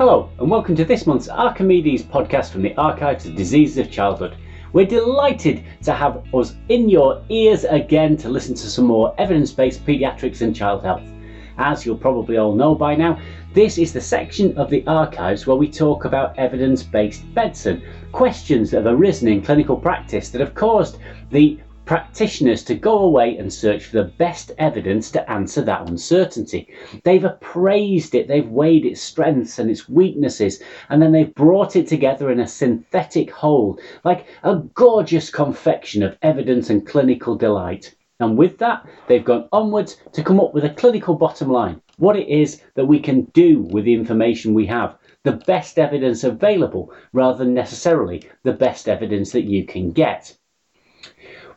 Hello, and welcome to this month's Archimedes podcast from the Archives of Diseases of Childhood. We're delighted to have us in your ears again to listen to some more evidence based paediatrics and child health. As you'll probably all know by now, this is the section of the archives where we talk about evidence based medicine, questions that have arisen in clinical practice that have caused the practitioners to go away and search for the best evidence to answer that uncertainty. They've appraised it, they've weighed its strengths and its weaknesses, and then they've brought it together in a synthetic whole, like a gorgeous confection of evidence and clinical delight. And with that, they've gone onwards to come up with a clinical bottom line what it is that we can do with the information we have, the best evidence available, rather than necessarily the best evidence that you can get.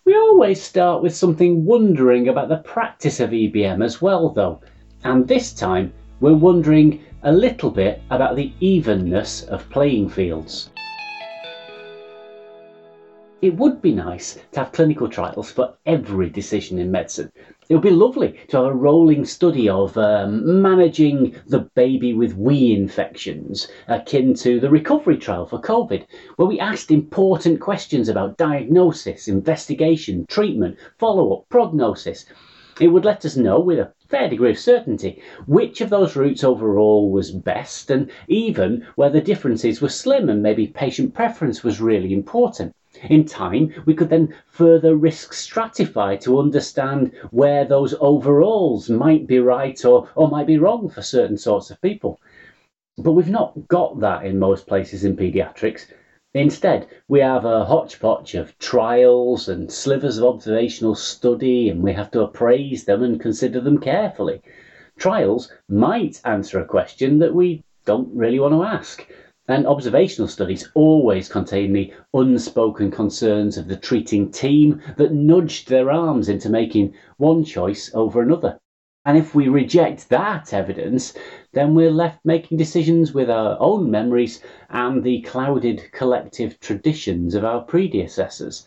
We always start with something wondering about the practice of EBM as well, though, and this time we're wondering a little bit about the evenness of playing fields. It would be nice to have clinical trials for every decision in medicine. It would be lovely to have a rolling study of um, managing the baby with wee infections, akin to the recovery trial for COVID, where we asked important questions about diagnosis, investigation, treatment, follow up, prognosis. It would let us know with a fair degree of certainty which of those routes overall was best and even where the differences were slim and maybe patient preference was really important. In time, we could then further risk stratify to understand where those overalls might be right or, or might be wrong for certain sorts of people. But we've not got that in most places in paediatrics. Instead, we have a hodgepodge of trials and slivers of observational study, and we have to appraise them and consider them carefully. Trials might answer a question that we don't really want to ask. And observational studies always contain the unspoken concerns of the treating team that nudged their arms into making one choice over another. And if we reject that evidence, then we're left making decisions with our own memories and the clouded collective traditions of our predecessors.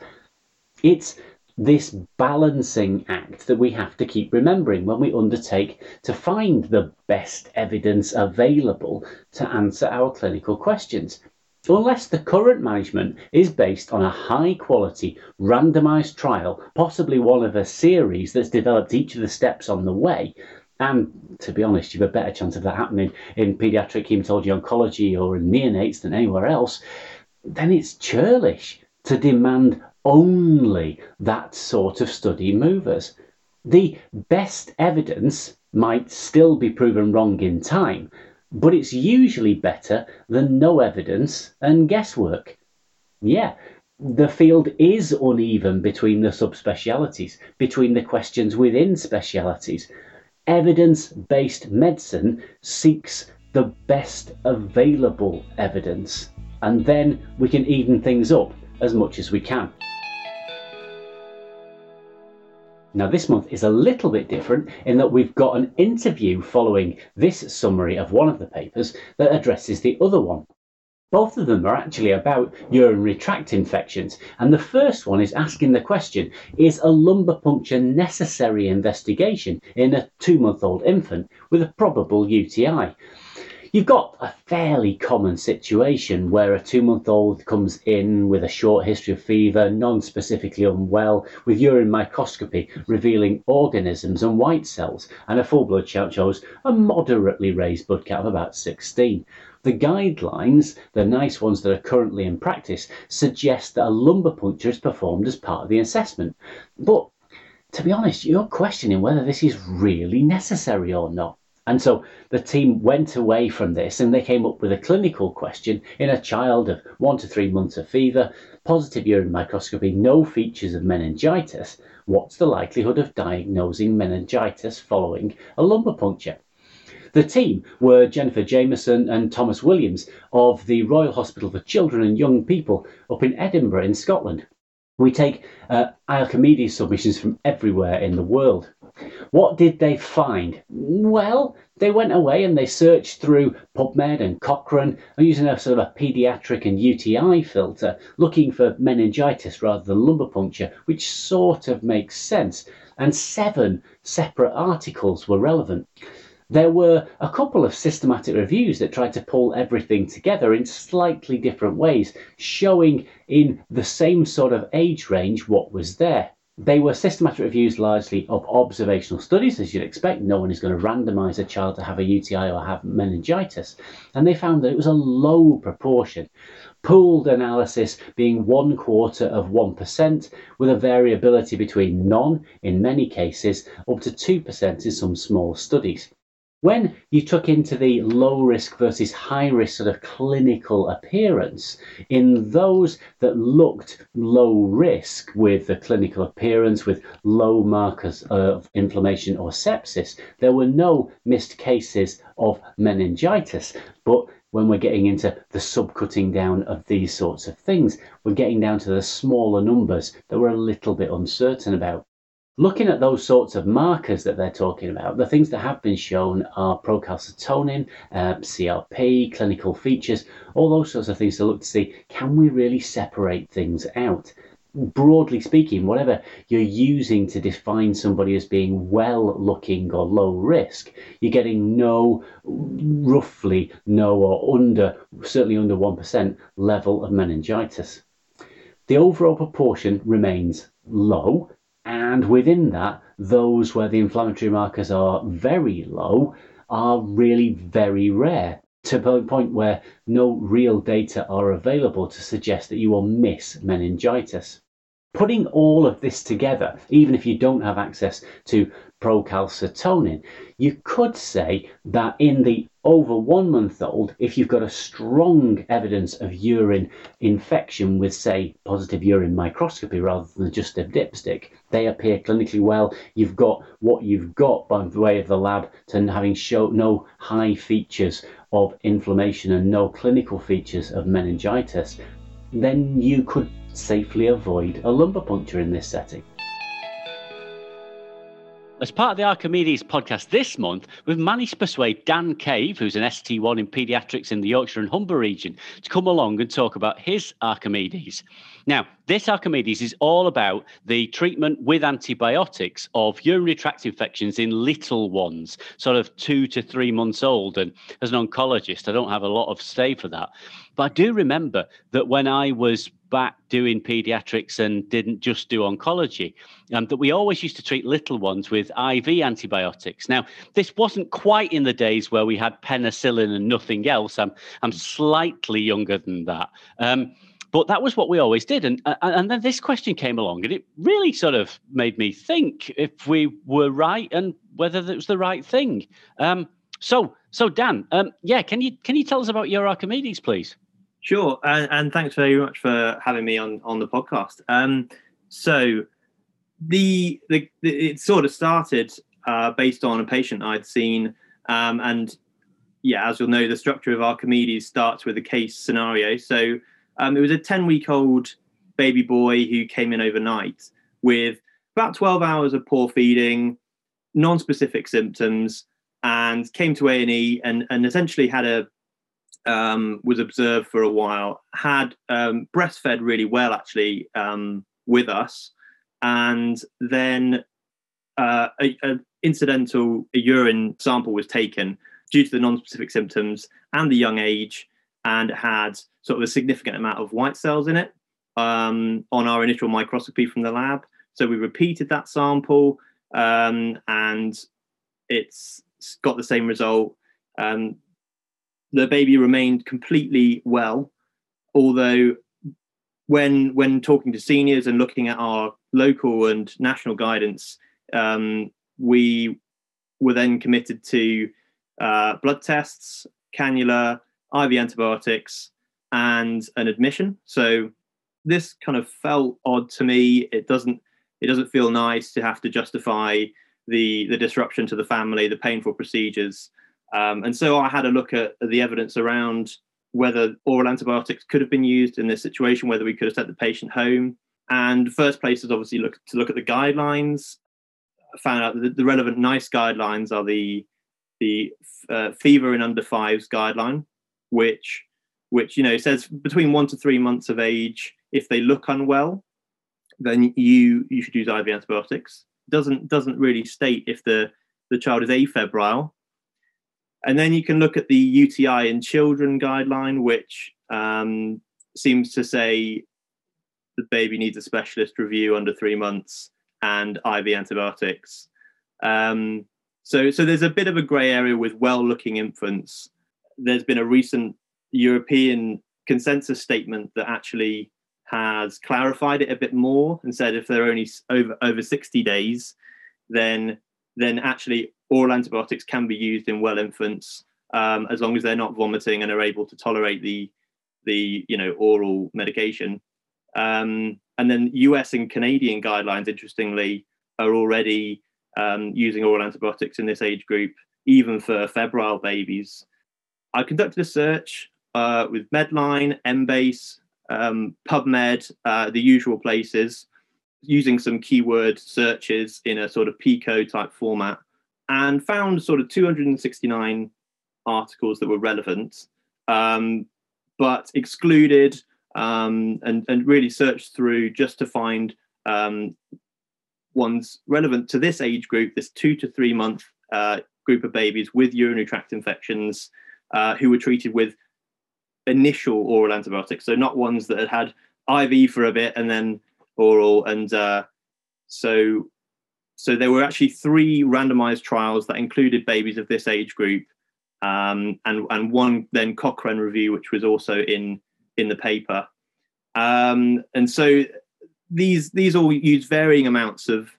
It's this balancing act that we have to keep remembering when we undertake to find the best evidence available to answer our clinical questions. Unless the current management is based on a high quality randomized trial, possibly one of a series that's developed each of the steps on the way, and to be honest, you've a better chance of that happening in paediatric hematology oncology or in neonates than anywhere else, then it's churlish to demand only that sort of study movers. The best evidence might still be proven wrong in time, but it's usually better than no evidence and guesswork. Yeah, the field is uneven between the subspecialities, between the questions within specialities. Evidence based medicine seeks the best available evidence, and then we can even things up as much as we can. Now, this month is a little bit different in that we've got an interview following this summary of one of the papers that addresses the other one. Both of them are actually about urinary tract infections, and the first one is asking the question Is a lumbar puncture necessary investigation in a two month old infant with a probable UTI? You've got a fairly common situation where a two month old comes in with a short history of fever, non specifically unwell, with urine microscopy revealing organisms and white cells, and a full blood count shows a moderately raised blood count of about 16. The guidelines, the NICE ones that are currently in practice, suggest that a lumbar puncture is performed as part of the assessment. But to be honest, you're questioning whether this is really necessary or not. And so the team went away from this and they came up with a clinical question in a child of one to three months of fever, positive urine microscopy, no features of meningitis. What's the likelihood of diagnosing meningitis following a lumbar puncture? The team were Jennifer Jameson and Thomas Williams of the Royal Hospital for Children and Young People up in Edinburgh in Scotland. We take uh, submissions from everywhere in the world. What did they find? Well, they went away and they searched through PubMed and Cochrane using a sort of a pediatric and UTI filter, looking for meningitis rather than lumbar puncture, which sort of makes sense. And seven separate articles were relevant. There were a couple of systematic reviews that tried to pull everything together in slightly different ways, showing in the same sort of age range what was there. They were systematic reviews largely of observational studies, as you'd expect. No one is going to randomize a child to have a UTI or have meningitis. And they found that it was a low proportion. Pooled analysis being one quarter of 1%, with a variability between none in many cases up to 2% in some small studies. When you took into the low risk versus high risk sort of clinical appearance, in those that looked low risk with the clinical appearance, with low markers of inflammation or sepsis, there were no missed cases of meningitis. But when we're getting into the subcutting down of these sorts of things, we're getting down to the smaller numbers that we're a little bit uncertain about. Looking at those sorts of markers that they're talking about, the things that have been shown are procalcitonin, uh, CRP, clinical features, all those sorts of things to look to see can we really separate things out? Broadly speaking, whatever you're using to define somebody as being well looking or low risk, you're getting no, roughly no or under, certainly under 1% level of meningitis. The overall proportion remains low, and within that, those where the inflammatory markers are very low are really very rare to the point where no real data are available to suggest that you will miss meningitis. Putting all of this together, even if you don't have access to procalcitonin, you could say that in the over one month old, if you've got a strong evidence of urine infection with, say, positive urine microscopy rather than just a dipstick, they appear clinically well. You've got what you've got by the way of the lab to having show no high features of inflammation and no clinical features of meningitis, then you could safely avoid a lumbar puncture in this setting. As part of the Archimedes podcast this month, we've managed to persuade Dan Cave, who's an ST1 in paediatrics in the Yorkshire and Humber region, to come along and talk about his Archimedes. Now, this Archimedes is all about the treatment with antibiotics of urinary tract infections in little ones, sort of two to three months old. And as an oncologist, I don't have a lot of say for that. But I do remember that when I was back doing pediatrics and didn't just do oncology, um, that we always used to treat little ones with IV antibiotics. Now, this wasn't quite in the days where we had penicillin and nothing else. I'm, I'm slightly younger than that. Um, but that was what we always did. And, uh, and then this question came along, and it really sort of made me think if we were right and whether it was the right thing. Um, so, so Dan, um, yeah, can you can you tell us about your Archimedes, please? Sure, and, and, thanks very much for having me on on the podcast. Um, so, the, the, the it sort of started uh, based on a patient I'd seen, um, and yeah, as you'll know, the structure of Archimedes starts with a case scenario. So, um, it was a ten week old baby boy who came in overnight with about twelve hours of poor feeding, non specific symptoms, and came to A and and essentially had a um, was observed for a while, had um, breastfed really well actually um, with us, and then uh, a, a, incidental a urine sample was taken due to the non-specific symptoms and the young age, and had sort of a significant amount of white cells in it um, on our initial microscopy from the lab. So we repeated that sample, um, and it's got the same result. Um, the baby remained completely well, although when when talking to seniors and looking at our local and national guidance, um, we were then committed to uh, blood tests, cannula, IV antibiotics, and an admission. So this kind of felt odd to me. It doesn't it doesn't feel nice to have to justify the the disruption to the family, the painful procedures. Um, and so I had a look at, the evidence around whether oral antibiotics could have been used in this situation, whether we could have sent the patient home. And first place is obviously look to look at the guidelines. I found out that the relevant NICE guidelines are the the uh, fever in under fives guideline, which which you know says between one to three months of age, if they look unwell, then you you should use IV antibiotics. Doesn't doesn't really state if the the child is afebrile and then you can look at the UTI in children guideline, which um, seems to say the baby needs a specialist review under three months and IV antibiotics. Um, so, so there's a bit of a grey area with well-looking infants. There's been a recent European consensus statement that actually has clarified it a bit more and said if they're only over over 60 days, then then actually oral antibiotics can be used in well infants um, as long as they're not vomiting and are able to tolerate the the you know oral medication. Um, and then US and Canadian guidelines, interestingly, are already um, using oral antibiotics in this age group, even for febrile babies. I conducted a search uh, with Medline, Embase, um, PubMed, uh, the usual places, using some keyword searches in a sort of PICO type format, and found sort of 269 articles that were relevant, um, but excluded um, and, and really searched through just to find um, ones relevant to this age group, this two to three month uh, group of babies with urinary tract infections uh, who were treated with initial oral antibiotics. So not ones that had had IV for a bit and then oral. And uh, so, so there were actually three randomized trials that included babies of this age group, um, and and one then Cochrane review, which was also in in the paper. Um, and so these these all use varying amounts of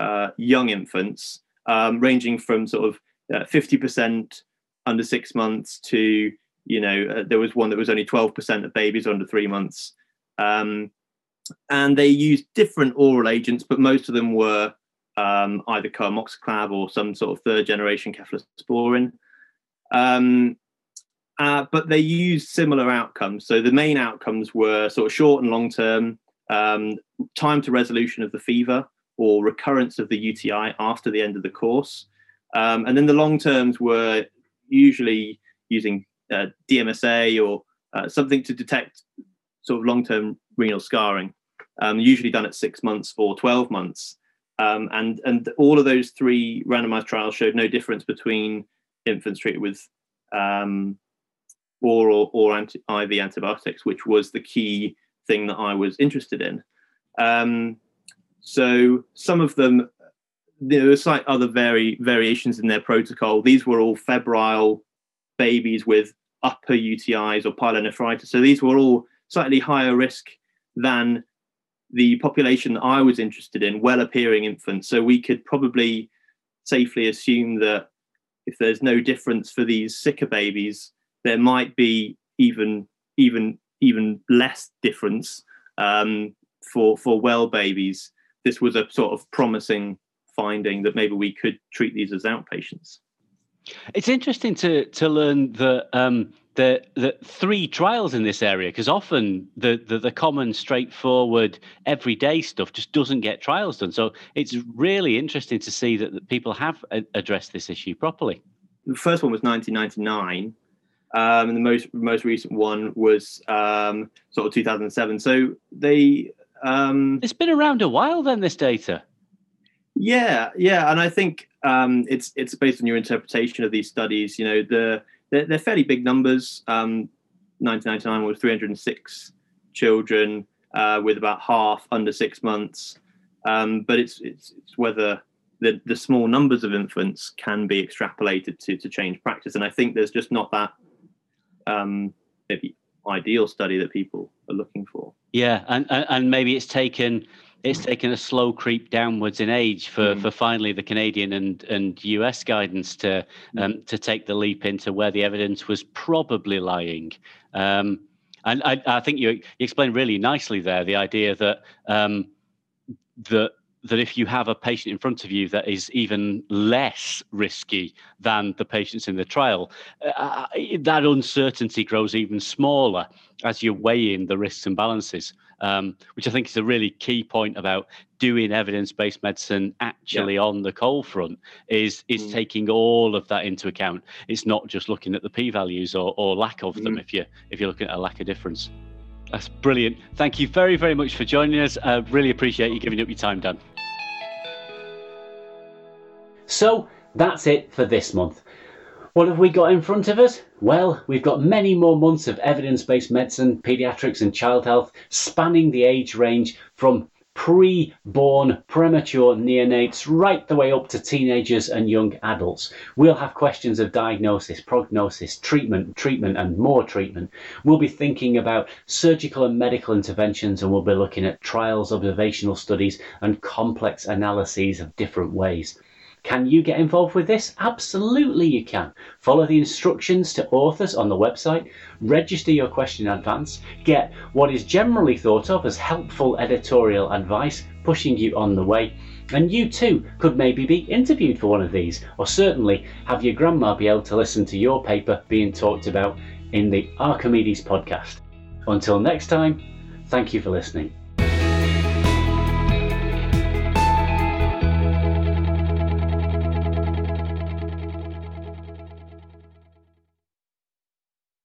uh, young infants, um, ranging from sort of uh, fifty uh, percent under six months to you know uh, there was one that was only twelve percent of babies under three months, um, and they used different oral agents, but most of them were um, either coamoxiclav or some sort of third generation cephalosporin. Um, uh, but they used similar outcomes. So the main outcomes were sort of short and long term um, time to resolution of the fever or recurrence of the UTI after the end of the course. Um, and then the long terms were usually using uh, DMSA or uh, something to detect sort of long term renal scarring, um, usually done at six months or 12 months. Um, and, and all of those three randomized trials showed no difference between infants treated with um, oral or anti- IV antibiotics, which was the key thing that I was interested in. Um, so some of them, there were slight other vari- variations in their protocol. These were all febrile babies with upper UTIs or pyelonephritis. So these were all slightly higher risk than the population that I was interested in, well appearing infants. So we could probably safely assume that if there's no difference for these sicker babies, there might be even even even less difference um, for for well babies. This was a sort of promising finding that maybe we could treat these as outpatients. It's interesting to to learn that um, the the three trials in this area because often the, the, the common straightforward everyday stuff just doesn't get trials done. So it's really interesting to see that, that people have a- addressed this issue properly. The first one was 1999, um, and the most most recent one was um, sort of 2007. So they um, it's been around a while then. This data. Yeah, yeah, and I think um, it's it's based on your interpretation of these studies. You know, the they're, they're fairly big numbers. 1999 um, was 306 children uh, with about half under six months. Um, but it's, it's, it's whether the, the small numbers of infants can be extrapolated to to change practice. And I think there's just not that um, maybe ideal study that people are looking for. Yeah, and and maybe it's taken it's taken a slow creep downwards in age for, mm. for finally the Canadian and, and US guidance to mm. um, to take the leap into where the evidence was probably lying. Um, and I, I, think you, you explained really nicely there the idea that um, that that if you have a patient in front of you that is even less risky than the patients in the trial, uh, uh that uncertainty grows even smaller as you weigh in the risks and balances, um, which I think is a really key point about doing evidence-based medicine actually yeah. on the cold front is is mm. taking all of that into account. It's not just looking at the p-values or, or lack of mm. them if you if you're looking at a lack of difference. That's brilliant. Thank you very, very much for joining us. I uh, really appreciate you giving up your time, Dan. So that's it for this month. What have we got in front of us? Well, we've got many more months of evidence based medicine, paediatrics, and child health spanning the age range from pre born premature neonates right the way up to teenagers and young adults. We'll have questions of diagnosis, prognosis, treatment, treatment, and more treatment. We'll be thinking about surgical and medical interventions, and we'll be looking at trials, observational studies, and complex analyses of different ways. Can you get involved with this? Absolutely, you can. Follow the instructions to authors on the website, register your question in advance, get what is generally thought of as helpful editorial advice pushing you on the way. And you too could maybe be interviewed for one of these, or certainly have your grandma be able to listen to your paper being talked about in the Archimedes podcast. Until next time, thank you for listening.